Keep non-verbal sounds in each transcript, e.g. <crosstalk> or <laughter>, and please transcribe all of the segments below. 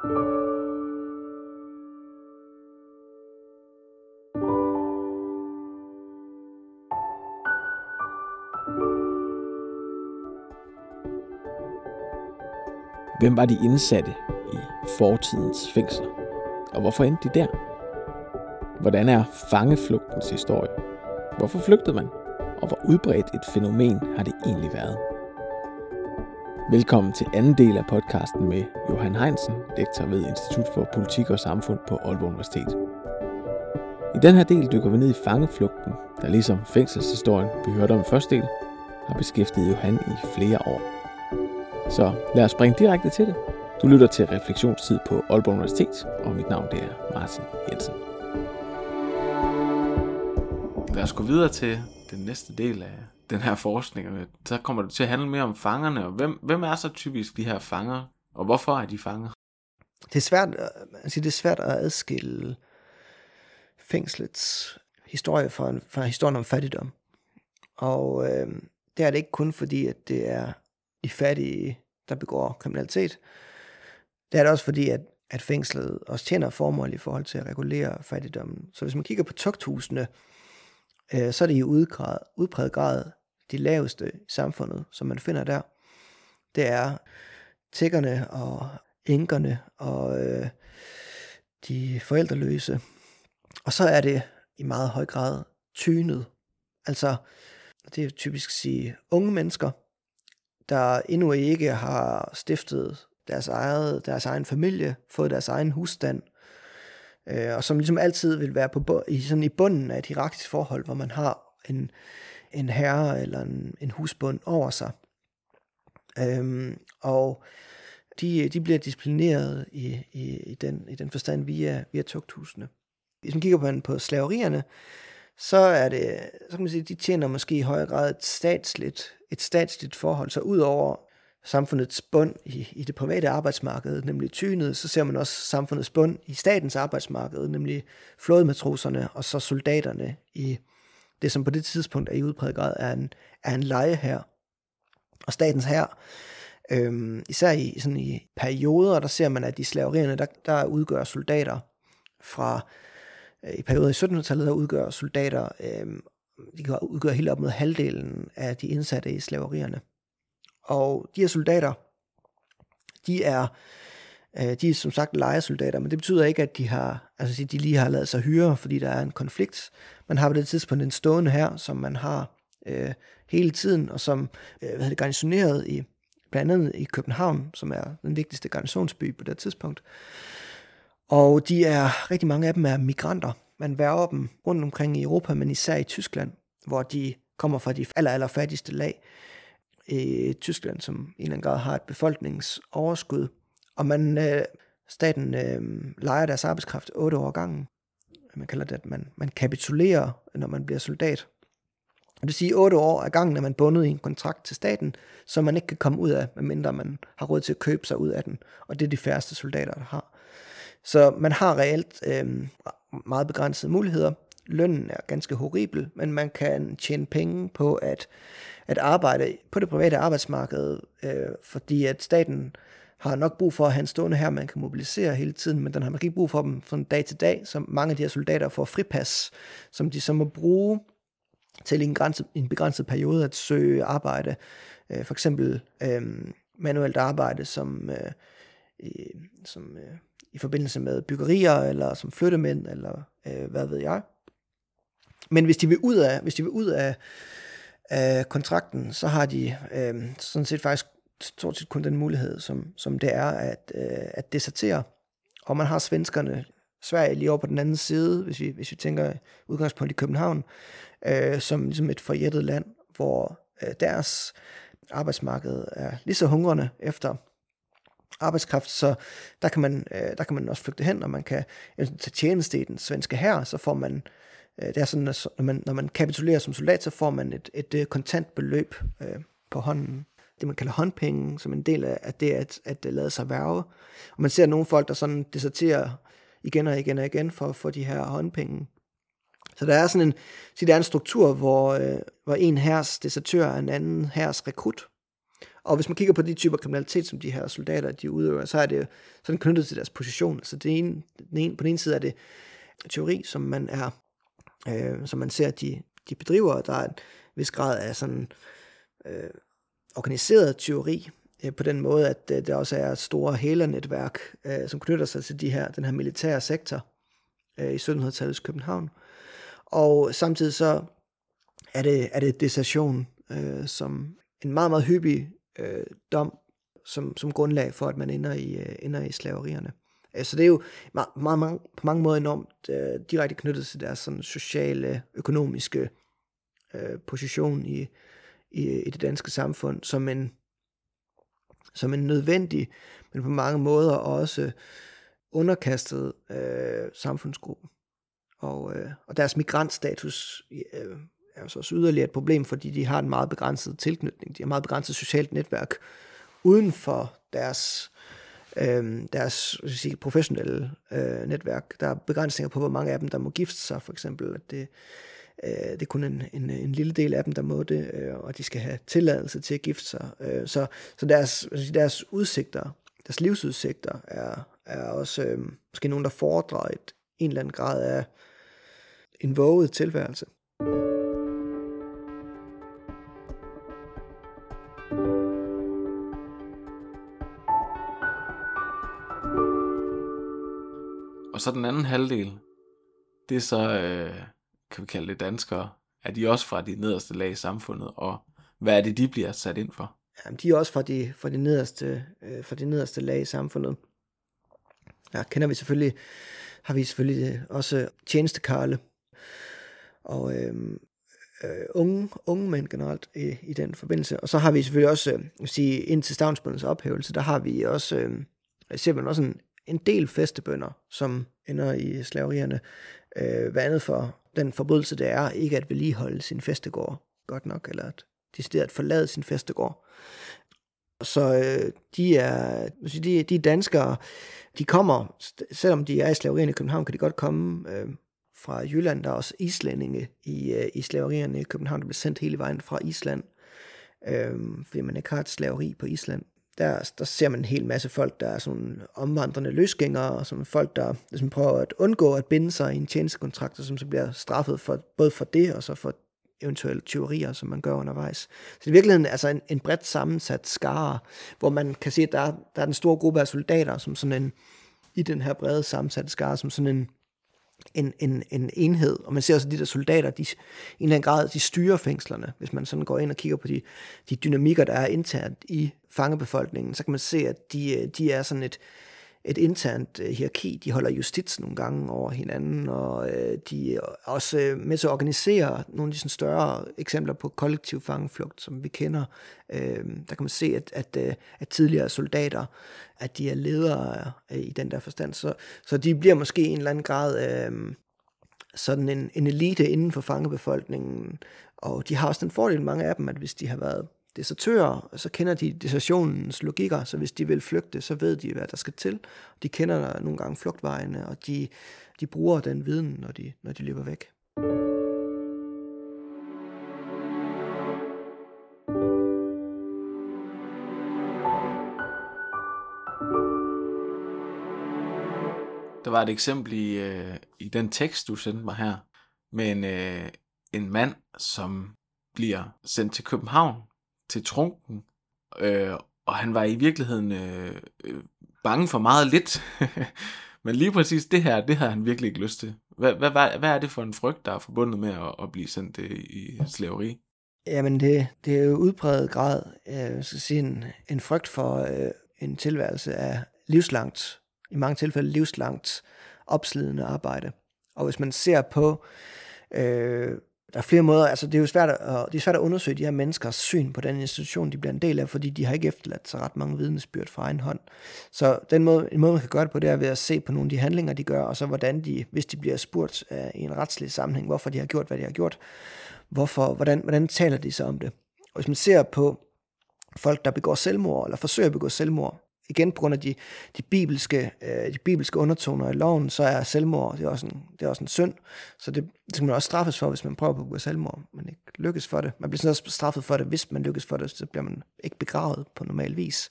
Hvem var de indsatte i fortidens fængsler? Og hvorfor endte de der? Hvordan er fangeflugtens historie? Hvorfor flygtede man? Og hvor udbredt et fænomen har det egentlig været? Velkommen til anden del af podcasten med Johan Heinsen, lektor ved Institut for Politik og Samfund på Aalborg Universitet. I den her del dykker vi ned i fangeflugten, der ligesom fængselshistorien, vi hørte om i første del, har beskæftiget Johan i flere år. Så lad os springe direkte til det. Du lytter til Refleksionstid på Aalborg Universitet, og mit navn det er Martin Jensen. Lad os gå videre til den næste del af den her forskning. Så kommer det til at handle mere om fangerne, og hvem, hvem er så typisk de her fanger, og hvorfor er de fanger? Det er svært, altså det er svært at adskille fængslets historie fra, fra historien om fattigdom. Og øh, det er det ikke kun fordi, at det er de fattige, der begår kriminalitet. Det er det også fordi, at, at fængslet også tjener formål i forhold til at regulere fattigdommen. Så hvis man kigger på tugthusene, øh, så er det i udgrad, udpræget grad de laveste i samfundet, som man finder der. Det er tækkerne og enkerne og øh, de forældreløse. Og så er det i meget høj grad tynet. Altså, det er typisk sige unge mennesker, der endnu ikke har stiftet deres, eget, deres egen familie, fået deres egen husstand, øh, og som ligesom altid vil være på, i, sådan i bunden af et hierarkisk forhold, hvor man har en, en herre eller en, en husbund over sig. Øhm, og de, de bliver disciplineret i, i, i, den, i den forstand via, via tugthusene. Hvis man kigger på, på slaverierne, så er det, så kan man sige, de tjener måske i højere grad et statsligt, et statsligt forhold. Så ud over samfundets bund i, i det private arbejdsmarked, nemlig tynet, så ser man også samfundets bund i statens arbejdsmarked, nemlig flådematroserne og så soldaterne i det, som på det tidspunkt er i udpræget grad er en, er en leje her. Og statens her, øhm, især i, sådan i perioder, der ser man, at i slaverierne, der, der udgør soldater fra Øh, i perioder i 1700-tallet, der udgør soldater, øh, de kan udgøre helt op mod halvdelen af de indsatte i slaverierne. Og de her soldater, de er, øh, de er som sagt lejesoldater, men det betyder ikke, at de har, altså de lige har lavet sig hyre, fordi der er en konflikt. Man har på det tidspunkt en stående her, som man har øh, hele tiden, og som øh, hvad hedder det, garnisoneret i, blandt andet i København, som er den vigtigste garnisonsby på det tidspunkt. Og de er, rigtig mange af dem er migranter. Man værger dem rundt omkring i Europa, men især i Tyskland, hvor de kommer fra de aller, aller fattigste lag. I Tyskland, som i en eller anden grad har et befolkningsoverskud. Og man, øh, staten øh, leger deres arbejdskraft otte år gangen. Man kalder det, at man, man kapitulerer, når man bliver soldat. Det vil sige, otte år ad gangen er man bundet i en kontrakt til staten, som man ikke kan komme ud af, medmindre man har råd til at købe sig ud af den. Og det er de færreste soldater, der har. Så man har reelt øh, meget begrænsede muligheder. Lønnen er ganske horribel, men man kan tjene penge på at, at arbejde på det private arbejdsmarked, øh, fordi at staten har nok brug for at have en stående her, man kan mobilisere hele tiden, men den har man ikke brug for dem fra dag til dag, så mange af de her soldater får fripas, som de så må bruge til en, grænse, en begrænset periode at søge arbejde. Øh, for eksempel øh, manuelt arbejde som, øh, som øh, i forbindelse med byggerier, eller som flyttemænd, eller øh, hvad ved jeg. Men hvis de vil ud af, hvis de vil ud af, af kontrakten, så har de øh, sådan set faktisk stort set kun den mulighed, som, som det er at, øh, at desertere. Og man har svenskerne, Sverige lige over på den anden side, hvis vi, hvis vi tænker udgangspunkt i København, øh, som ligesom et forjættet land, hvor øh, deres arbejdsmarked er lige så hungrende efter arbejdskraft, så der kan man, øh, der kan man også flygte hen, og man kan tage tjeneste i den svenske her, så får man, øh, det er sådan, at når man, når man kapitulerer som soldat, så får man et, et, et kontant beløb øh, på hånden. Det man kalder håndpenge, som en del af, det at, at øh, lade sig værve. Og man ser nogle folk, der sådan deserterer igen og igen og igen for at få de her håndpenge. Så der er sådan en, så der er en struktur, hvor, øh, hvor en hærs desertør er en anden hærs rekrut. Og hvis man kigger på de typer kriminalitet, som de her soldater de udøver, så er det sådan knyttet til deres position. Så det ene, den ene, på den ene side er det teori, som man er, øh, som man ser, at de, de bedriver. Der er en vis grad af sådan øh, organiseret teori, øh, på den måde, at øh, der også er et store hælernetværk, øh, som knytter sig til de her, den her militære sektor øh, i 1700-tallets København. Og samtidig så er det, er det desertion øh, som en meget, meget hyppig øh, dom som, som grundlag for, at man ender i, øh, ender i slaverierne. Øh, så det er jo meget, meget, meget, på mange måder enormt øh, direkte knyttet til deres sådan, sociale, økonomiske øh, position i, i, i det danske samfund, som en, som en nødvendig, men på mange måder også underkastet øh, samfundsgruppe. Og, øh, og deres migrantstatus øh, er jo så også yderligere et problem, fordi de har en meget begrænset tilknytning. De har meget begrænset socialt netværk uden for deres, øh, deres sige, professionelle øh, netværk. Der er begrænsninger på, hvor mange af dem, der må gifte sig, for eksempel. At det, øh, Øh, det er kun en, en, en lille del af dem, der må det, øh, og de skal have tilladelse til at gifte sig. Øh, så så deres, deres udsigter, deres livsudsigter, er, er også øh, måske nogen, der foredrer et, en eller anden grad af en våget tilværelse. Og så den anden halvdel, det er så, øh, kan vi kalde det danskere, er de også fra de nederste lag i samfundet, og hvad er det, de bliver sat ind for? Jamen, de er også fra de, fra de, nederste, øh, fra de nederste lag i samfundet. Ja, kender vi selvfølgelig, har vi selvfølgelig øh, også tjenestekarle, og øh, øh, unge, unge mænd generelt i, i den forbindelse. Og så har vi selvfølgelig også, øh, sige, indtil stavnsbundens ophævelse, der har vi også, øh, ser man også en, en del festebønder, som ender i slaverierne. Øh, hvad andet for den forbrydelse, det er ikke at vedligeholde sin festegård godt nok, eller at decideret at forlade sin festegård. Så øh, de, er, de, de danskere, de kommer, selvom de er i slaverierne i København, kan de godt komme øh, fra Jylland. Der er også islændinge i, øh, i slaverierne i København, der bliver sendt hele vejen fra Island, øh, fordi man ikke har et slaveri på Island der, der ser man en hel masse folk, der er sådan omvandrende løsgængere, og sådan folk, der ligesom prøver at undgå at binde sig i en tjenestekontrakt, og som så bliver straffet for, både for det, og så for eventuelle teorier, som man gør undervejs. Så i virkeligheden altså en, en bredt sammensat skare, hvor man kan se, at der, der er en stor gruppe af soldater, som sådan en, i den her brede sammensatte skare, som sådan en, en, en, en enhed, og man ser også, at de der soldater, de, i en eller anden grad, de styrer fængslerne. Hvis man sådan går ind og kigger på de, de dynamikker, der er internt i fangebefolkningen, så kan man se, at de, øh, de er sådan et, et internt øh, hierarki. De holder justits nogle gange over hinanden, og øh, de er også øh, med til at organisere nogle af de sådan større eksempler på kollektiv fangeflugt, som vi kender. Øh, der kan man se, at, at, øh, at tidligere soldater, at de er ledere øh, i den der forstand. Så, så de bliver måske i en eller anden grad øh, sådan en, en elite inden for fangebefolkningen, og de har også den fordel, mange af dem, at hvis de har været desertører, så kender de desertionens logikker, så hvis de vil flygte, så ved de, hvad der skal til. De kender nogle gange flugtvejene, og de, de bruger den viden, når de, når de løber væk. Der var et eksempel i, øh, i den tekst, du sendte mig her, med en, øh, en mand, som bliver sendt til København til trunken, øh, og han var i virkeligheden øh, øh, bange for meget lidt. <laughs> Men lige præcis det her, det havde han virkelig ikke lyst til. Hvad, hvad, hvad, hvad er det for en frygt, der er forbundet med at, at blive sendt øh, i slaveri? Jamen, det, det er jo udbredt grad, øh, jeg skal sige, en, en frygt for øh, en tilværelse af livslangt, i mange tilfælde livslangt opslidende arbejde. Og hvis man ser på øh, der er flere måder, altså det er jo svært at, det er svært at undersøge de her menneskers syn på den institution, de bliver en del af, fordi de har ikke efterladt sig ret mange vidnesbyrd fra egen hånd. Så den måde, en måde, man kan gøre det på, det er ved at se på nogle af de handlinger, de gør, og så hvordan de, hvis de bliver spurgt uh, i en retslig sammenhæng, hvorfor de har gjort, hvad de har gjort, hvorfor, hvordan, hvordan taler de så om det. Og hvis man ser på folk, der begår selvmord, eller forsøger at begå selvmord igen på grund af de, de, bibelske, øh, de bibelske undertoner i loven, så er selvmord, det er også en, det er også en synd. Så det, det skal man også straffes for, hvis man prøver på at begå selvmord, men ikke lykkes for det. Man bliver sådan også straffet for det, hvis man lykkes for det, så bliver man ikke begravet på normal vis.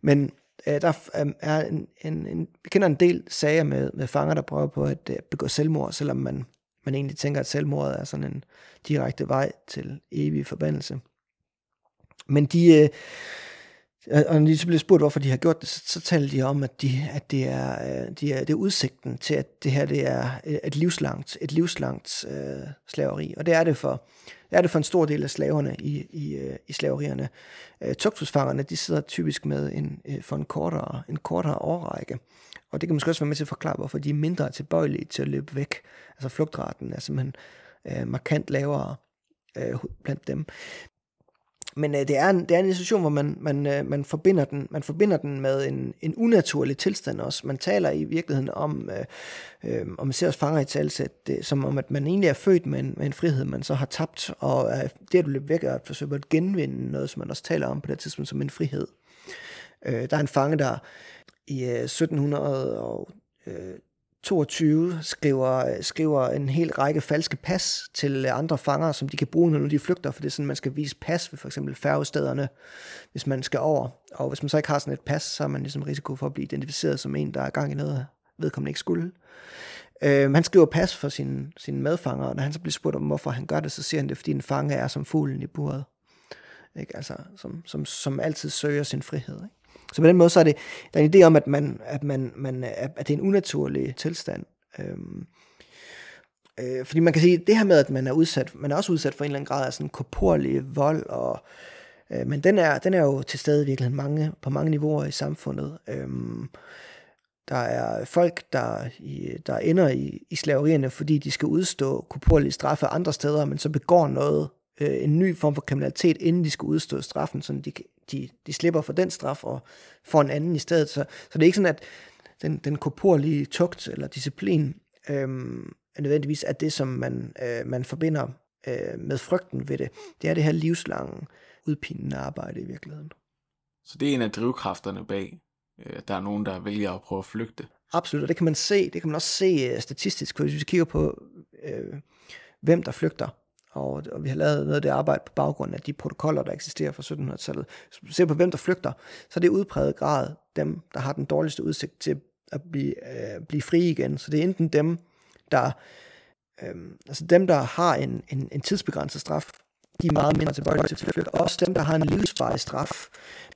Men øh, der øh, er en, en, en, vi kender en del sager med, med fanger, der prøver på at øh, begå selvmord, selvom man, man egentlig tænker, at selvmordet er sådan en direkte vej til evig forbandelse. Men de, øh, og når de så bliver spurgt, hvorfor de har gjort det, så, så taler de om, at, de, at det, er, øh, de er, det er udsigten til, at det her det er et livslangt, et livslangt øh, slaveri. Og det er det for, det er det for en stor del af slaverne i, i, øh, i slaverierne. Øh, Tugthusfangerne, de sidder typisk med en, øh, for en kortere, en kortere årrække. Og det kan måske også være med til at forklare, hvorfor de er mindre tilbøjelige til at løbe væk. Altså flugtraten er simpelthen øh, markant lavere øh, blandt dem. Men øh, det, er en, det er en institution, hvor man, man, øh, man, forbinder den, man forbinder den med en, en unaturlig tilstand også. Man taler i virkeligheden om, øh, øh, og man ser også fanger i talsæt, det, som om, at man egentlig er født med en, med en frihed, man så har tabt, og øh, det at du løber væk er at forsøge at genvinde noget, som man også taler om på det tidspunkt som en frihed. Øh, der er en fange, der i øh, 1700 og øh, 22 skriver, skriver en hel række falske pas til andre fanger, som de kan bruge, når de flygter, for det er sådan, man skal vise pas ved for eksempel færgestederne, hvis man skal over. Og hvis man så ikke har sådan et pas, så er man ligesom risiko for at blive identificeret som en, der er gang i noget, vedkommende ikke skulle. Øh, han skriver pas for sine, sine medfanger, og når han så bliver spurgt om, hvorfor han gør det, så siger han det, fordi en fange er som fuglen i buret. Ikke? Altså, som, som, som altid søger sin frihed. Ikke? Så på den måde, så er det, der er en idé om, at, man, at, man, man, at det er en unaturlig tilstand. Øhm, øh, fordi man kan sige, det her med, at man er udsat, man er også udsat for en eller anden grad af sådan korporlig vold, og, øh, men den er, den er jo til stede i virkeligheden mange, på mange niveauer i samfundet. Øhm, der er folk, der, i, der ender i, i slaverierne, fordi de skal udstå korporlige straffe andre steder, men så begår noget, øh, en ny form for kriminalitet, inden de skal udstå straffen, så de, de, de slipper for den straf og får en anden i stedet. Så, så det er ikke sådan, at den, den korporlige tugt eller disciplin øhm, er nødvendigvis er det, som man, øh, man forbinder øh, med frygten ved det. Det er det her livslange, udpinende arbejde i virkeligheden. Så det er en af drivkræfterne bag, øh, at der er nogen, der vælger at prøve at flygte? Absolut, og det kan man se, det kan man også se øh, statistisk, hvis vi kigger på, øh, hvem der flygter og, og vi har lavet noget af det arbejde på baggrund af de protokoller, der eksisterer fra 1700-tallet. Hvis ser på, hvem der flygter, så er det udpræget grad dem, der har den dårligste udsigt til at blive, øh, blive fri igen. Så det er enten dem, der, øh, altså dem, der har en, en, en tidsbegrænset straf, de er meget mindre tilbøjelige til at flygte. Også dem, der har en livsvarig straf,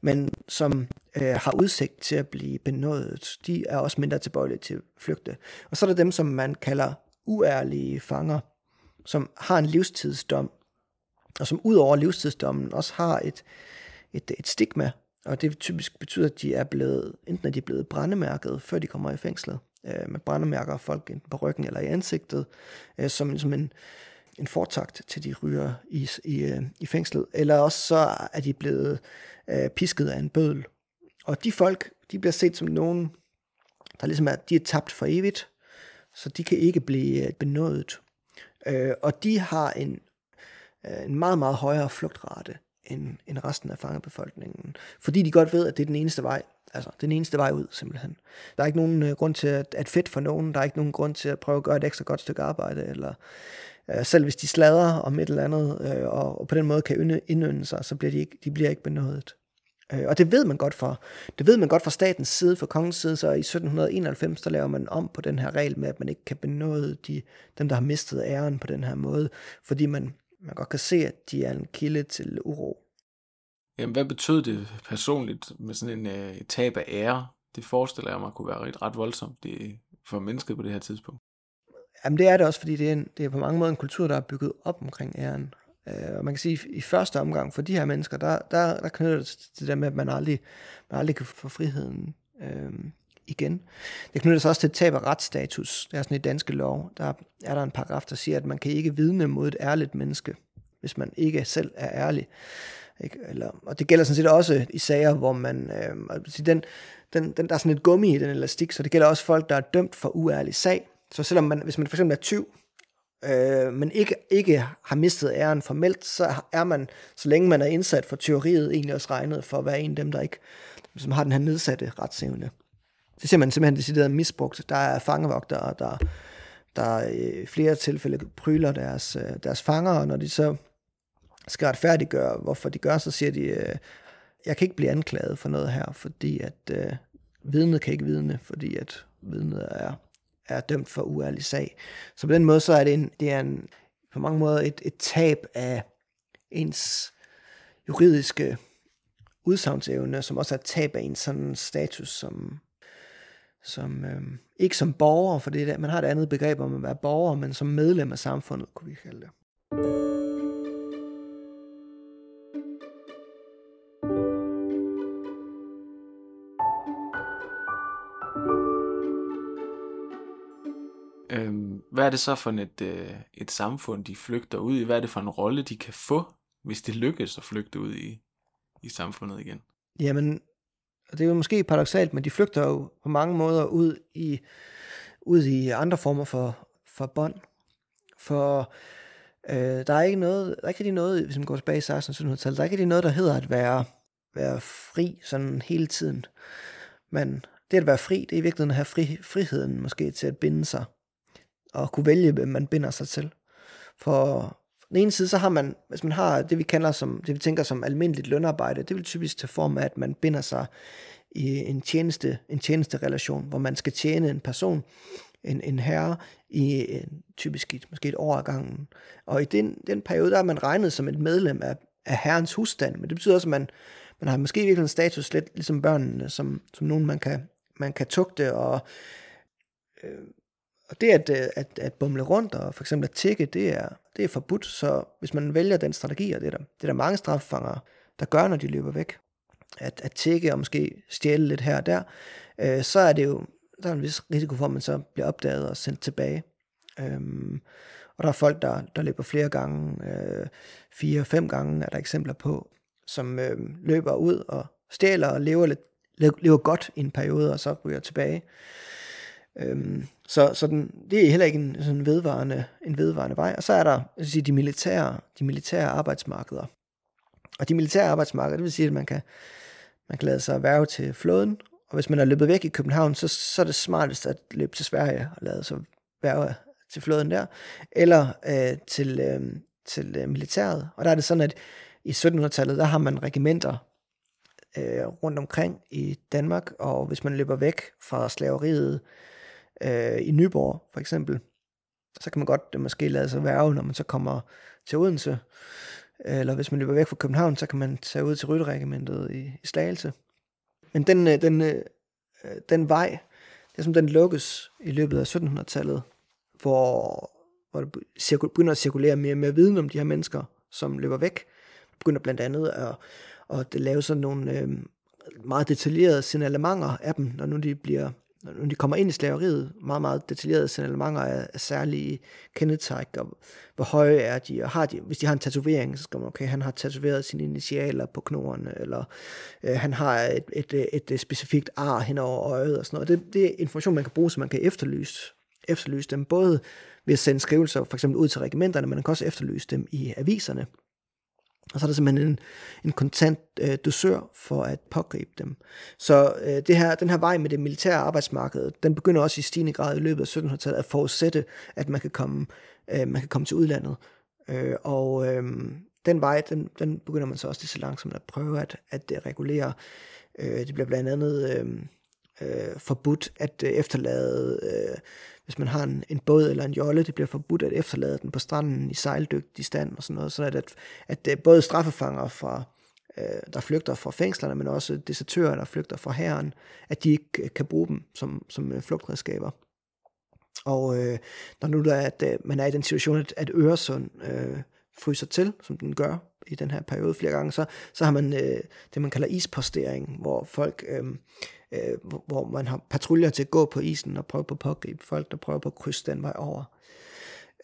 men som øh, har udsigt til at blive benådet, de er også mindre tilbøjelige til at flygte. Og så er der dem, som man kalder uærlige fanger, som har en livstidsdom, og som ud over livstidsdommen også har et, et, et stigma, og det typisk betyder, at de er blevet, enten er de blevet brændemærket, før de kommer i fængslet. Øh, man brændemærker folk enten på ryggen eller i ansigtet, øh, som, som en, en fortakt til de ryger i, i, øh, i fængslet. Eller også så er de blevet øh, pisket af en bødel. Og de folk, de bliver set som nogen, der ligesom er, de er tabt for evigt, så de kan ikke blive øh, benådet. Øh, og de har en, øh, en meget, meget højere flugtrate end, end resten af fangebefolkningen. Fordi de godt ved, at det er den eneste vej. Altså, den eneste vej ud, simpelthen. Der er ikke nogen øh, grund til at, at fedt for nogen. Der er ikke nogen grund til at prøve at gøre et ekstra godt stykke arbejde. Eller, øh, selv hvis de slader om et eller andet, øh, og, og på den måde kan indønde sig, så bliver de ikke, de bliver ikke benådet. Øh, og det ved man godt fra, det ved man godt fra statens side, fra kongens side, så i 1791, der laver man om på den her regel med, at man ikke kan benåde de, dem, der har mistet æren på den her måde, fordi man, man godt kan se, at de er en kilde til uro. Jamen, hvad betød det personligt med sådan en uh, tab af ære? Det forestiller jeg mig kunne være ret, ret voldsomt det, for mennesket på det her tidspunkt. Jamen det er det også, fordi det er, en, det er på mange måder en kultur, der er bygget op omkring æren. Øh, og man kan sige, at i første omgang for de her mennesker, der, der, der knytter det til det der med, at man aldrig, man aldrig kan få friheden øh, igen. Det knytter sig også til et tab af retsstatus. Det er sådan i danske lov. Der er der en paragraf, der siger, at man kan ikke vidne mod et ærligt menneske, hvis man ikke selv er ærlig. Ikke? Eller, og det gælder sådan set også i sager, hvor man... Øh, altså den, den, den, der er sådan et gummi i den elastik, så det gælder også folk, der er dømt for uærlig sag. Så selvom man, hvis man for eksempel er tyv, øh, men ikke, ikke har mistet æren formelt, så er man, så længe man er indsat for teoriet, egentlig også regnet for at være en af dem, der ikke som har den her nedsatte retsevne. Det ser man simpelthen decideret misbrugt. Der er fangevogtere, der, der i øh, flere tilfælde pryler deres, øh, deres fanger, og når de så skal retfærdiggøre, hvorfor de gør, så siger de, øh, jeg kan ikke blive anklaget for noget her, fordi at øh, vidnet kan ikke vidne, fordi at vidnet er, er dømt for uærlig sag. Så på den måde, så er det, en, det er en, på mange måder et, et tab af ens juridiske udsagnsevne, som også er et tab af en sådan status som, som øh, ikke som borger, for det er, man har et andet begreb om at være borger, men som medlem af samfundet, kunne vi kalde det. Er det så for et, øh, et samfund, de flygter ud i? Hvad er det for en rolle, de kan få, hvis det lykkes at flygte ud i, i samfundet igen? Jamen, det er jo måske paradoxalt, men de flygter jo på mange måder ud i, ud i andre former for, for bånd. For øh, der er ikke noget, der er ikke rigtig noget, hvis man går tilbage i 1600-tallet, der er ikke rigtig noget, der hedder at være, være fri sådan hele tiden. Men det at være fri, det er i virkeligheden at have fri, friheden måske til at binde sig og kunne vælge, hvem man binder sig til. For den ene side, så har man, hvis man har det, vi kender som, det vi tænker som almindeligt lønarbejde, det vil typisk tage form af, at man binder sig i en tjeneste, en tjenesterelation, hvor man skal tjene en person, en, en herre, i en, typisk et, måske et år ad gangen. Og i den, den periode, der er man regnet som et medlem af, af herrens husstand, men det betyder også, at man, man har måske virkelig en status lidt ligesom børnene, som, som nogen man kan, man kan tugte og øh, og det at, øh, at, at bumle rundt og for eksempel at tikke, det er, det er forbudt. Så hvis man vælger den strategi, og det er der, det er der mange straffanger, der gør, når de løber væk, at, at tikke og måske stjæle lidt her og der, øh, så er det jo, der er en vis risiko for, at man så bliver opdaget og sendt tilbage. Øhm, og der er folk, der, der løber flere gange, øh, fire, fem gange er der eksempler på, som øh, løber ud og stjæler og lever, lidt, lever godt i en periode, og så ryger tilbage. Øhm, så så den, det er heller ikke en sådan vedvarende, en vedvarende vej. Og så er der jeg sige, de, militære, de militære arbejdsmarkeder. Og de militære arbejdsmarkeder, det vil sige, at man kan, man kan lade sig værve til flåden, og hvis man er løbet væk i København, så, så er det smartest at løbe til Sverige og lade sig værve til flåden der, eller øh, til, øh, til øh, militæret. Og der er det sådan, at i 1700-tallet, der har man regimenter øh, rundt omkring i Danmark, og hvis man løber væk fra slaveriet øh, Øh, i Nyborg for eksempel, så kan man godt det måske lade sig værve, når man så kommer til Odense. Eller hvis man løber væk fra København, så kan man tage ud til Rytteregimentet i, i Slagelse. Men den, øh, den, øh, øh, den vej, det er som den lukkes i løbet af 1700-tallet, hvor, hvor det begynder at cirkulere mere og mere viden om de her mennesker, som løber væk. Begynder blandt andet at, at lave sådan nogle øh, meget detaljerede signalementer af dem, når nu de bliver når de kommer ind i slaveriet, meget, meget detaljerede signalementer af, af særlige kendetegn, og hvor høje er de, og har de, hvis de har en tatovering, så skal man, okay, han har tatoveret sine initialer på knorene, eller øh, han har et, et, et, et specifikt ar hen over øjet, og sådan noget. Det, det er information, man kan bruge, så man kan efterlyse, efterlyse dem, både ved at sende skrivelser for eksempel ud til regimenterne, men man kan også efterlyse dem i aviserne. Og så er der simpelthen en, en kontant øh, dosør for at pågribe dem. Så øh, det her, den her vej med det militære arbejdsmarked, den begynder også i stigende grad i løbet af 1700-tallet at forudsætte, at man kan komme, øh, man kan komme til udlandet. Øh, og øh, den vej, den, den begynder man så også lige så langsomt at prøve at, at øh, regulere. Øh, det bliver blandt andet øh, øh, forbudt at øh, efterlade øh, hvis man har en, en båd eller en jolle, det bliver forbudt at efterlade den på stranden i sejldygtig stand og sådan noget, så at, at, at både straffefanger fra, øh, der flygter fra fængslerne, men også desertører, der flygter fra herren, at de ikke øh, kan bruge dem som, som øh, flugtredskaber. Og øh, når nu der er, at øh, man er i den situation, at, at Øresund øh, fryser til, som den gør i den her periode flere gange, så, så har man øh, det, man kalder ispostering, hvor folk øh, øh, hvor man har patruljer til at gå på isen og prøve på at pågribe folk, der prøver på at krydse den vej over.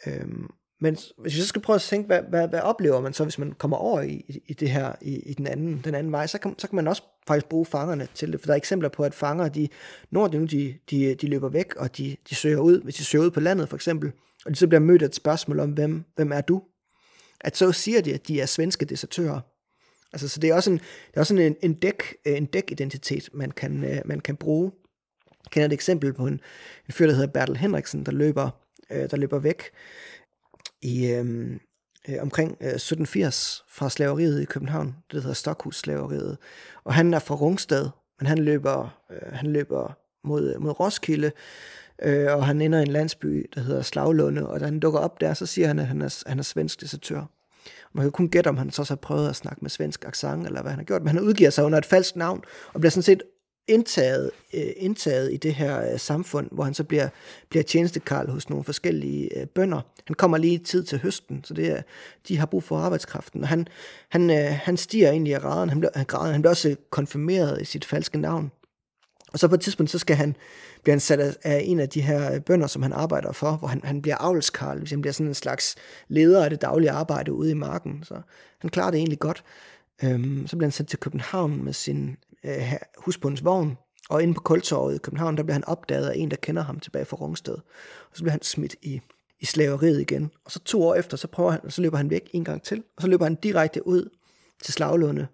Øhm, men hvis vi så skal prøve at tænke, hvad, hvad, hvad oplever man så, hvis man kommer over i, i det her, i, i den, anden, den anden vej, så kan, så kan man også faktisk bruge fangerne til det, for der er eksempler på, at fanger, de, når de nu de, de, de løber væk, og de, de søger ud, hvis de søger ud på landet for eksempel, og de så bliver mødt af et spørgsmål om, hvem, hvem er du? At så siger de, at de er svenske desertører. Altså, så det er også en, det er også en, en, dæk, øh, en dækidentitet, man kan, øh, man kan bruge. Jeg kender et eksempel på en, en fyr, der hedder Bertel Henriksen, der løber, øh, der løber væk i, øh, øh, omkring øh, 1780 fra slaveriet i København, det hedder Stokhus-slaveriet. Og han er fra Rungsted, men han løber, øh, han løber mod, øh, mod Roskilde, øh, og han ender i en landsby, der hedder Slaglunde, og da han dukker op der, så siger han, at han er, han er svensk desertør. Man kan kun gætte, om han så har prøvet at snakke med svensk accent, eller hvad han har gjort, men han udgiver sig under et falsk navn, og bliver sådan set indtaget, øh, indtaget i det her øh, samfund, hvor han så bliver, bliver tjenestekarl hos nogle forskellige øh, bønder. Han kommer lige tid til høsten, så det er, de har brug for arbejdskraften. Og han, han, øh, han stiger egentlig i raden. Han bliver, han, han bliver også konfirmeret i sit falske navn. Og så på et tidspunkt, så skal han, bliver han sat af en af de her øh, bønder, som han arbejder for, hvor han, han bliver avlskarl, hvis han bliver sådan en slags leder af det daglige arbejde ude i marken. Så han klarer det egentlig godt. Øhm, så bliver han sendt til København med sin øh, husbundsvogn, og inde på Kultorvet i København, der bliver han opdaget af en, der kender ham tilbage fra Rungsted. Og så bliver han smidt i, i slaveriet igen. Og så to år efter, så, prøver han, så løber han væk en gang til, og så løber han direkte ud til Slaglunde,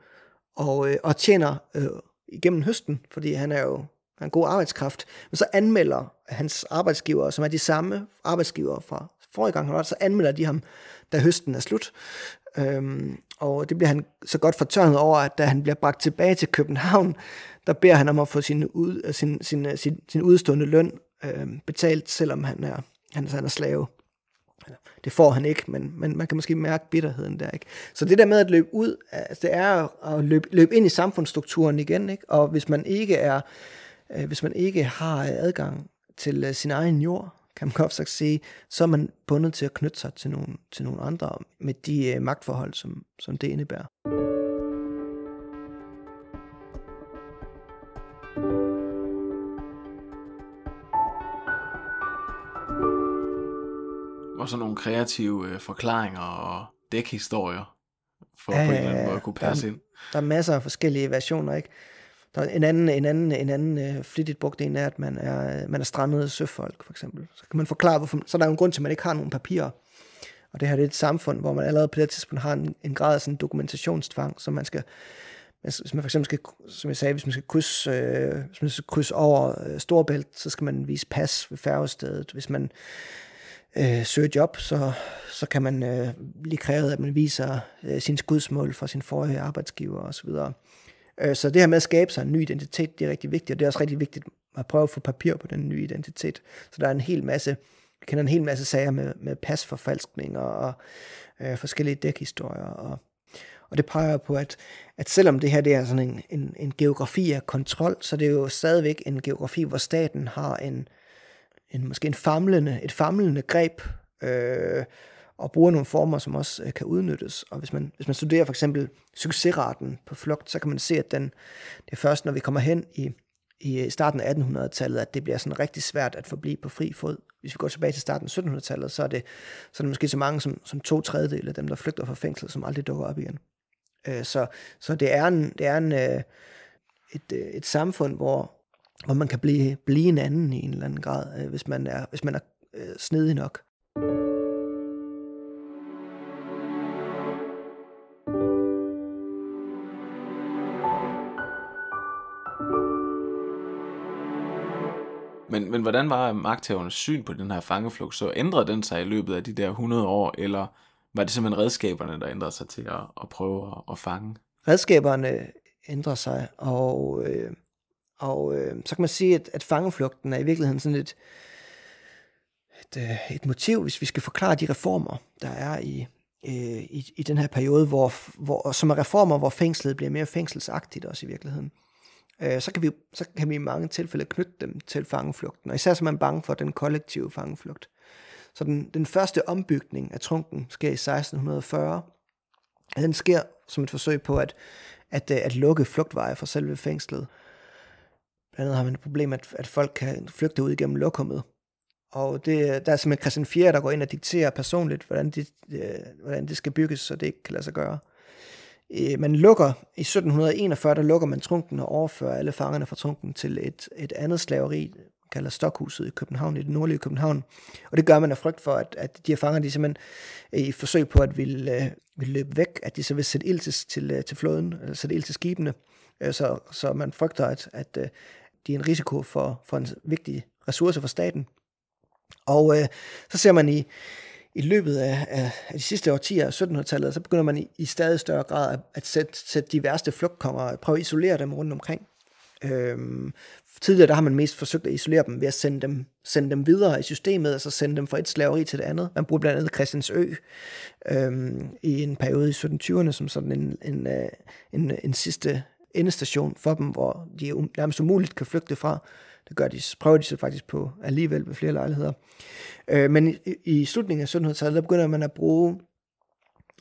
og, øh, og tjener øh, igennem høsten, fordi han er jo han er en god arbejdskraft. Men så anmelder hans arbejdsgiver, som er de samme arbejdsgiver fra forrige gang, han var, så anmelder de ham, da høsten er slut. Øhm, og det bliver han så godt fortørnet over, at da han bliver bragt tilbage til København, der beder han om at få sin, ud, sin, sin, sin, sin udstående løn øh, betalt, selvom han er, han, han er slave. Det får han ikke, men, men man kan måske mærke bitterheden der. Ikke? Så det der med at løbe ud, altså det er at løbe, løbe ind i samfundsstrukturen igen. Ikke? Og hvis man ikke er, øh, hvis man ikke har adgang til øh, sin egen jord, kan man <laughs> godt sagt sige, så er man bundet til at knytte sig til nogle, til nogle andre med de øh, magtforhold, som, som det indebærer. Kreative øh, forklaringer og dækhistorier, for ja, på en eller anden måde at kunne passe der, ind. Der er masser af forskellige versioner, ikke? Der er en anden, en anden, en anden uh, flittigt brugt en er, at man er, man er strandet søfolk, for eksempel. Så kan man forklare, hvorfor, så der er jo en grund til, at man ikke har nogen papirer. Og det her det er et samfund, hvor man allerede på det tidspunkt har en, en grad af sådan dokumentationstvang, så man skal, hvis man for eksempel skal, som jeg sagde, hvis man skal krydse, øh, hvis man skal krydse over øh, Storbælt, så skal man vise pas ved færgestedet. Hvis man øh, søge job, så, så kan man øh, lige kræve, at man viser øh, sin skudsmål for sin forrige arbejdsgiver osv. Øh, så det her med at skabe sig en ny identitet, det er rigtig vigtigt, og det er også rigtig vigtigt at prøve at få papir på den nye identitet. Så der er en hel masse, jeg kender en hel masse sager med, med pasforfalskninger og øh, forskellige dækhistorier, og, og det peger på, at, at selvom det her det er sådan en, en, en geografi af kontrol, så det er jo stadigvæk en geografi, hvor staten har en, en måske en famlende, et famlende greb, øh, og bruger nogle former, som også øh, kan udnyttes. Og hvis man, hvis man studerer for eksempel succesraten på flugt, så kan man se, at den, det er først, når vi kommer hen i, i øh, starten af 1800-tallet, at det bliver sådan rigtig svært at forblive på fri fod. Hvis vi går tilbage til starten af 1700-tallet, så er det, så er det måske så mange som, som to tredjedel af dem, der flygter fra fængsel, som aldrig dukker op igen. Øh, så, så det er, en, det er en, øh, et, øh, et samfund, hvor, hvor man kan blive, blive en anden i en eller anden grad, øh, hvis man er, hvis man er øh, snedig nok. Men, men hvordan var magthavernes syn på den her fangeflugt? Så ændrede den sig i løbet af de der 100 år, eller var det simpelthen redskaberne, der ændrede sig til at, at prøve at, at fange? Redskaberne ændrer sig, og, øh, og øh, så kan man sige, at, at fangeflugten er i virkeligheden sådan et, et, øh, et motiv, hvis vi skal forklare de reformer, der er i, øh, i, i den her periode, hvor, hvor, som er reformer, hvor fængslet bliver mere fængselsagtigt også i virkeligheden øh, så, kan vi, så kan vi i mange tilfælde knytte dem til fangeflugten, og især så er man bange for den kollektive fangeflugt. Så den, den første ombygning af trunken sker i 1640, og den sker som et forsøg på at, at, øh, at lukke flugtveje fra selve fængslet. Blandt andet har man et problem, at, at folk kan flygte ud igennem lokummet. Og det, der er simpelthen Christian 4, der går ind og dikterer personligt, hvordan det, øh, hvordan det skal bygges, så det ikke kan lade sig gøre. Øh, man lukker, i 1741, der lukker man trunken og overfører alle fangerne fra trunken til et, et andet slaveri, kalder Stokhuset i København, i det nordlige København. Og det gør man af frygt for, at, at de her fanger, de simpelthen øh, i forsøg på at ville, vil ville løbe væk, at de så vil sætte ild til, til, til flåden, eller sætte ild til skibene. Så, så man frygter, at, at de er en risiko for, for en vigtig ressource for staten. Og øh, så ser man i, i løbet af, af, af de sidste årtier af 1700-tallet, så begynder man i, i stadig større grad at, at sætte, sætte de værste flugtkonger, prøve at isolere dem rundt omkring. Øhm, tidligere der har man mest forsøgt at isolere dem ved at sende dem, sende dem videre i systemet, altså sende dem fra et slaveri til det andet. Man bruger blandt andet Christiansø øhm, i en periode i 1720'erne som sådan en, en, en, en, en sidste endestation for dem, hvor de um, nærmest umuligt kan flygte fra. Det gør de, prøver de så faktisk på alligevel ved flere lejligheder. Øh, men i, i slutningen af 1700-tallet, der begynder man at bruge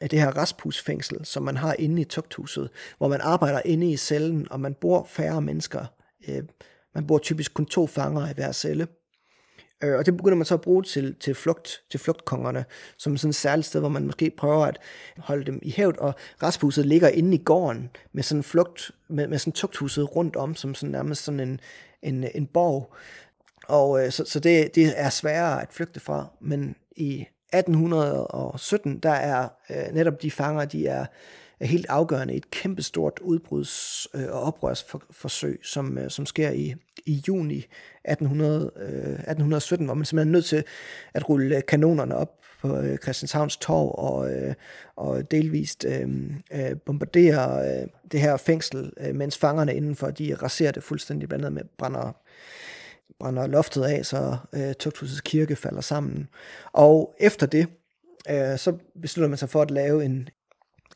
øh, det her raspusfængsel, som man har inde i tugthuset, hvor man arbejder inde i cellen, og man bor færre mennesker. Øh, man bor typisk kun to fanger i hver celle. Øh, og det begynder man så at bruge til, til, flugt, til flugtkongerne, som sådan et særligt sted, hvor man måske prøver at holde dem i hævd, og resthuset ligger inde i gården med sådan flugt, med, med sådan tugthuset rundt om, som sådan nærmest sådan en, en, en borg. Og øh, så, så det, det er sværere at flygte fra, men i 1817, der er øh, netop de fanger, de er er helt afgørende. Et kæmpestort udbruds- øh, og oprørsforsøg, som, øh, som sker i, i juni 1800, 1817, øh, hvor man simpelthen er nødt til at rulle kanonerne op på Christianshavns torv og, og delvist øh, bombardere det her fængsel, mens fangerne indenfor, de raserer det fuldstændig, blandt andet med brænder brænder loftet af, så øh, Tugthusets kirke falder sammen. Og efter det, øh, så beslutter man sig for at lave en,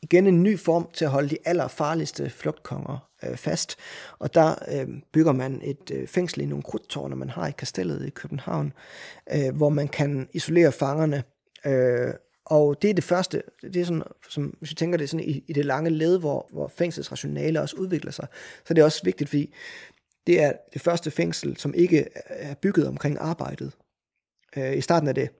igen en ny form til at holde de allerfarligste flugtkonger øh, fast. Og der øh, bygger man et øh, fængsel i nogle krudtårne, man har i kastellet i København, øh, hvor man kan isolere fangerne. Øh, og det er det første, det er sådan, som, hvis vi tænker det sådan i, i det lange led, hvor, hvor fængslets rationale også udvikler sig, så det er også vigtigt, fordi det er det første fængsel, som ikke er bygget omkring arbejdet. Øh, I starten er det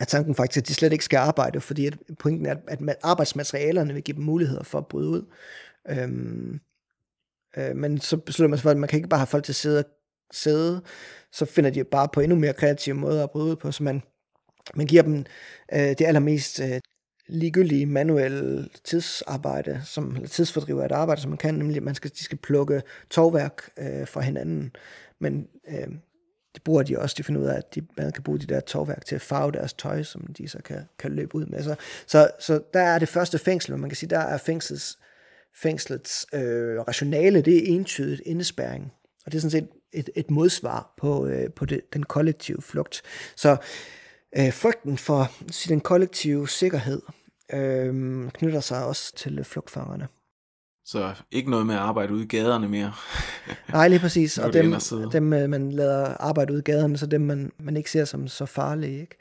er tanken faktisk, at de slet ikke skal arbejde, fordi at pointen er, at arbejdsmaterialerne vil give dem muligheder for at bryde ud. Øhm, øh, men så beslutter man sig for, at man kan ikke bare have folk til at sidde, sidde så finder de bare på endnu mere kreative måder at bryde ud på, så man, man giver dem øh, det allermest øh, ligegyldige manuelle tidsarbejde, som, eller tidsfordriver et arbejde, som man kan, nemlig at man skal, de skal plukke tovværk øh, fra hinanden. Men øh, det bruger de også, de finder ud af, at de, man kan bruge de der tovværk til at farve deres tøj, som de så kan, kan løbe ud med. Så, så, så der er det første fængsel, hvor man kan sige, der er fængslets, fængslets øh, rationale, det er entydigt indespæring. Og det er sådan set et, et modsvar på, øh, på det, den kollektive flugt. Så øh, frygten for den kollektive sikkerhed øh, knytter sig også til flugtfangerne. Så ikke noget med at arbejde ude i gaderne mere. Nej, lige præcis. <laughs> og dem, dem, øh, man lader arbejde ude i gaderne, så dem, man, man ikke ser som så farlige. Ikke?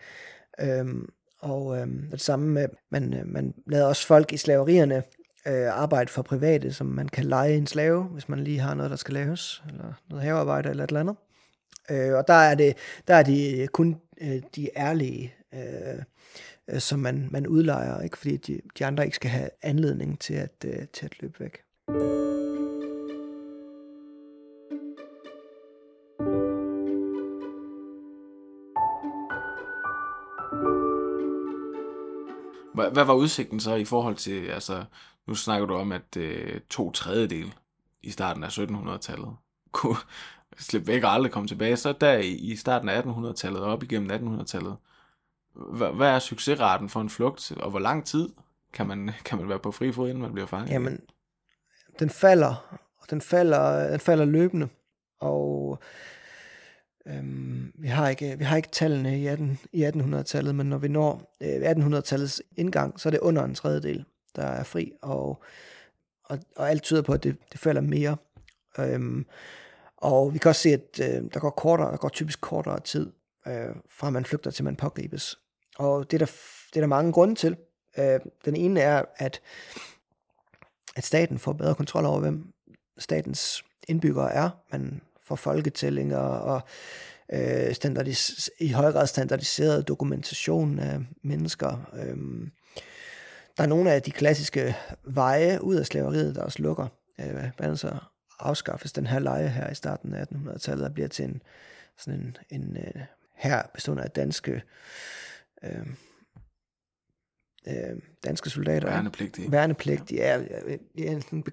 Øhm, og øhm, det samme med, man, øh, man lader også folk i slaverierne øh, arbejde for private, som man kan lege en slave, hvis man lige har noget, der skal laves, eller noget havearbejde eller et eller andet. Øh, og der er det, der er de kun øh, de ærlige, øh, øh, som man, man udlejer, ikke? fordi de, de andre ikke skal have anledning til at, øh, til at løbe væk. Hvad var udsigten så i forhold til, altså, nu snakker du om, at øh, to tredjedel i starten af 1700-tallet <laughs> kunne slippe væk og aldrig komme tilbage. Så der i starten af 1800-tallet og op igennem 1800-tallet, hvad er succesraten for en flugt, og hvor lang tid kan man, <laughs> kan man være på fri fod, inden man bliver fanget? Jamen, den falder, og den falder, den falder løbende, og øhm, vi, har ikke, vi har ikke tallene i, 18, i 1800-tallet, men når vi når øh, 1800-tallets indgang, så er det under en tredjedel, der er fri, og, og, og alt tyder på, at det, det falder mere. Øhm, og vi kan også se, at øh, der går kortere, der går typisk kortere tid, øh, fra man flygter til man pågribes. Og det er der, det er der mange grunde til. Øh, den ene er, at, at staten får bedre kontrol over, hvem statens indbyggere er. Man får folketællinger og øh, standardis- i høj grad standardiseret dokumentation af mennesker. Øh, der er nogle af de klassiske veje ud af slaveriet, der også lukker. Øh, blandt andet så afskaffes den her leje her i starten af 1800-tallet og bliver til en sådan en, en øh, uh, her bestående af danske øh, øh, danske soldater. Værnepligtige. Værnepligtige, ja. ja, ja sådan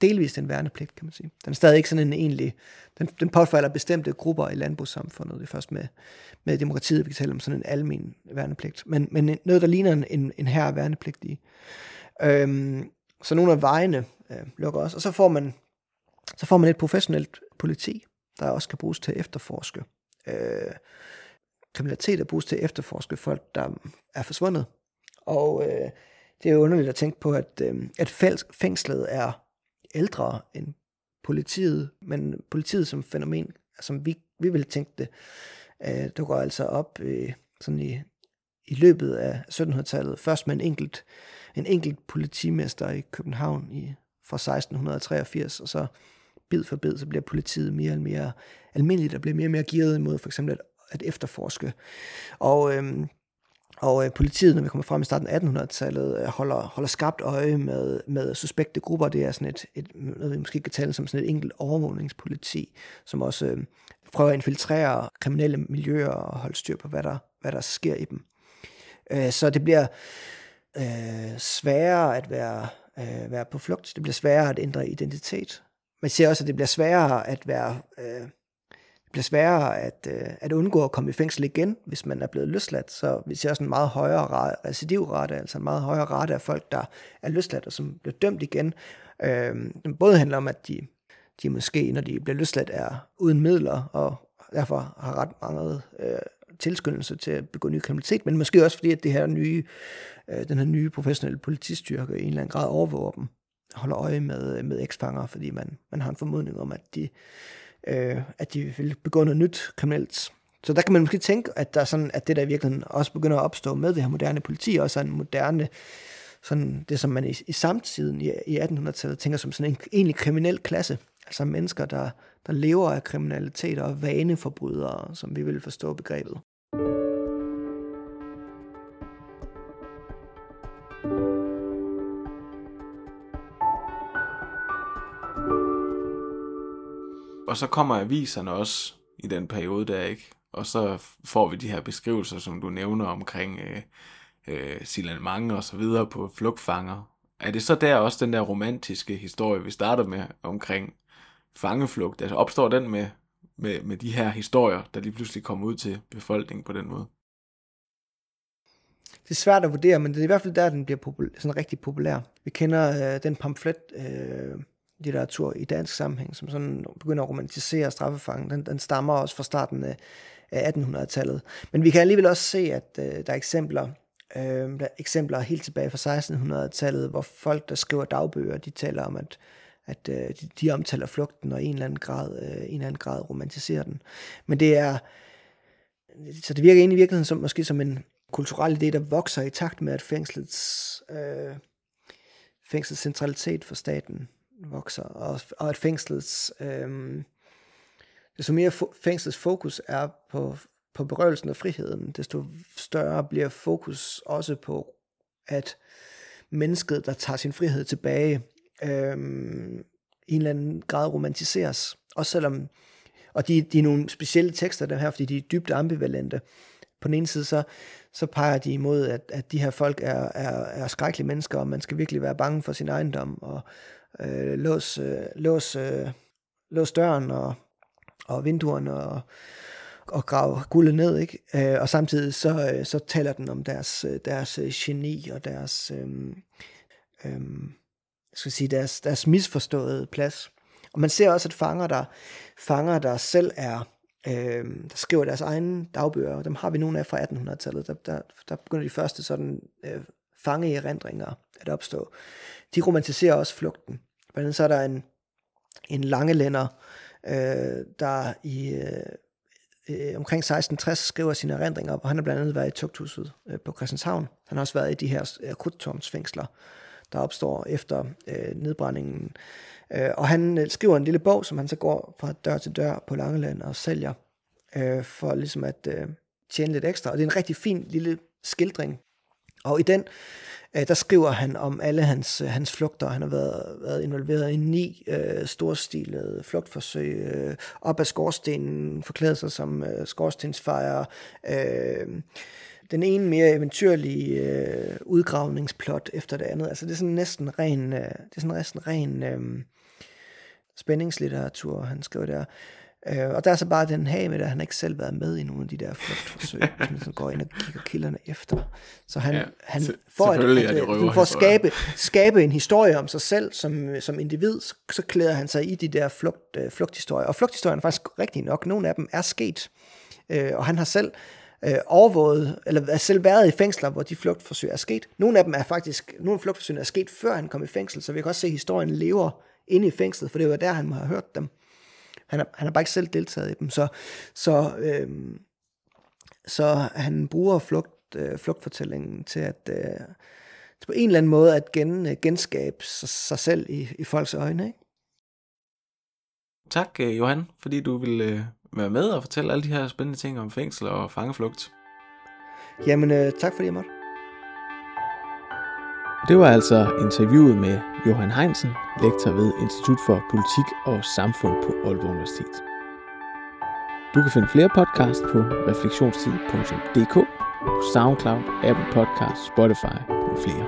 delvist en værnepligt, kan man sige. Den er stadig ikke sådan en egentlig, den, den påfalder bestemte grupper i landbrugssamfundet. Det er først med, med demokratiet, vi kan tale om sådan en almen værnepligt. Men, men noget, der ligner en, en her værnepligtige. Øhm, så nogle af vejene øh, lukker også. Og så får man så får man et professionelt politi, der også kan bruges til at efterforske øh, kriminalitet, der bruges til at efterforske folk, der er forsvundet. Og øh, det er jo underligt at tænke på, at, øh, at fængslet er ældre end politiet, men politiet som fænomen, som vi, vi vil tænke det, øh, dukker altså op øh, sådan i, i løbet af 1700-tallet, først med en enkelt, en enkelt politimester i København i, fra 1683, og så bid for bid, så bliver politiet mere og mere almindeligt, og bliver mere og mere gearet imod for eksempel at, at efterforske. Og, øhm, og øh, politiet, når vi kommer frem i starten af 1800-tallet, øh, holder, holder skabt øje med, med suspekte grupper. Det er sådan et, et, noget, vi måske kan tale som sådan et enkelt overvågningspoliti, som også øh, prøver at infiltrere kriminelle miljøer og holde styr på, hvad der, hvad der sker i dem. Øh, så det bliver øh, sværere at være, øh, være på flugt. Det bliver sværere at ændre identitet man ser også, at det bliver sværere at være... Øh, bliver sværere at, øh, at undgå at komme i fængsel igen, hvis man er blevet løsladt. Så vi ser også en meget højere recidivrate, altså en meget højere rate af folk, der er løsladt og som bliver dømt igen. Øh, det både handler om, at de, de måske, når de bliver løsladt, er uden midler, og derfor har ret mange øh, tilskyndelse til at begå ny kriminalitet, men måske også fordi, at det her nye, øh, den her nye professionelle politistyrke i en eller anden grad overvåger dem holder øje med, med eksfanger, fordi man, man har en formodning om, at de, øh, at de vil begå noget nyt kriminelt. Så der kan man måske tænke, at, der er sådan, at det der i virkeligheden også begynder at opstå med det her moderne politi, også en moderne, sådan det som man i, i samtiden i, i 1800-tallet tænker som sådan en egentlig kriminel klasse. Altså mennesker, der, der lever af kriminalitet og vaneforbrydere, som vi vil forstå begrebet. Og så kommer aviserne også i den periode der, ikke? Og så får vi de her beskrivelser, som du nævner omkring øh, øh, Mange og så videre på flugtfanger. Er det så der også den der romantiske historie, vi starter med omkring fangeflugt? Altså opstår den med, med, med de her historier, der lige pludselig kommer ud til befolkningen på den måde? Det er svært at vurdere, men det er i hvert fald der, den bliver popul- sådan rigtig populær. Vi kender øh, den pamflet, øh, litteratur i dansk sammenhæng, som sådan begynder at romantisere straffefangen, den, den stammer også fra starten af, af 1800-tallet. Men vi kan alligevel også se, at øh, der er eksempler, øh, der er eksempler helt tilbage fra 1600-tallet, hvor folk, der skriver dagbøger, de taler om, at at øh, de, de omtaler flugten og i en eller anden grad, øh, en eller anden grad romantiserer den. Men det er, så det virker egentlig i virkeligheden som, måske som en kulturel idé, der vokser i takt med, at fængslets, øh, fængslets centralitet for staten vokser, og, og at fængslets, øh, desto mere fængslets fokus er på, på berøvelsen af friheden, desto større bliver fokus også på, at mennesket, der tager sin frihed tilbage, øh, i en eller anden grad romantiseres. Også selvom, og de, de er nogle specielle tekster, der her, fordi de er dybt ambivalente. På den ene side, så, så peger de imod, at, at de her folk er, er, er skrækkelige mennesker, og man skal virkelig være bange for sin ejendom, og, øh, lås, øh, lås, øh, lås døren og, og vinduerne og, og grave guldet ned, ikke? Øh, og samtidig så, øh, så taler den om deres, øh, deres øh, geni og deres, øh, øh, skal sige, deres, deres misforståede plads. Og man ser også, at fanger, der, fanger, der selv er, øh, der skriver deres egne dagbøger, dem har vi nogle af fra 1800-tallet, der, der, der begynder de første sådan øh, fange erindringer at opstå. De romantiserer også flugten. Blandt andet så er der en, en langelænder, øh, der i øh, øh omkring 1660 skriver sine erindringer op, og han har blandt andet været i tugthuset øh, på Christianshavn. Han har også været i de her øh, krudtårnsfængsler, der opstår efter øh, nedbrændingen. Øh, og han øh, skriver en lille bog, som han så går fra dør til dør på Langeland og sælger, øh, for ligesom at øh, tjene lidt ekstra. Og det er en rigtig fin lille skildring og i den, øh, der skriver han om alle hans, øh, hans flugter. Han har været, været involveret i ni øh, storstilede flugtforsøg. Øh, op ad skorstenen, forklædet sig som øh, skorstensfejrer. Øh, den ene mere eventyrlige øh, udgravningsplot efter det andet. Altså det er sådan næsten ren, øh, det er sådan næsten ren øh, spændingslitteratur, han skriver der. Øh, og der er så bare den have med, at han ikke selv været med i nogle af de der flugtforsøg, hvis man så går ind og kigger kilderne efter. Så han, Ja, han se- for, at, at, at, for at skabe, skabe en historie om sig selv som, som individ, så, så klæder han sig i de der flugt, øh, flugthistorier. Og flugthistorien er faktisk rigtig nok. Nogle af dem er sket. Øh, og han har selv øh, overvåget, eller er selv været i fængsler, hvor de flugtforsøg er sket. Nogle af dem er faktisk, nogle af flugtforsøgene er sket, før han kom i fængsel, så vi kan også se, at historien lever inde i fængslet, for det var der, han må have hørt dem. Han har, han har bare ikke selv deltaget i dem, så, så, øh, så han bruger flugt, øh, flugtfortællingen til at øh, til på en eller anden måde at gen, øh, genskabe sig, sig selv i, i folks øjne. Ikke? Tak, øh, Johan, fordi du ville øh, være med og fortælle alle de her spændende ting om fængsel og fangeflugt. Jamen, øh, tak fordi jeg måtte. Det var altså interviewet med Johan Heinsen, lektor ved Institut for Politik og Samfund på Aalborg Universitet. Du kan finde flere podcasts på refleksionstid.dk, på SoundCloud, Apple Podcasts, Spotify og flere.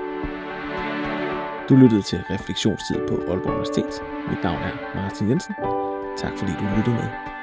Du lyttede til Refleksionstid på Aalborg Universitet. Mit navn er Martin Jensen. Tak fordi du lyttede med.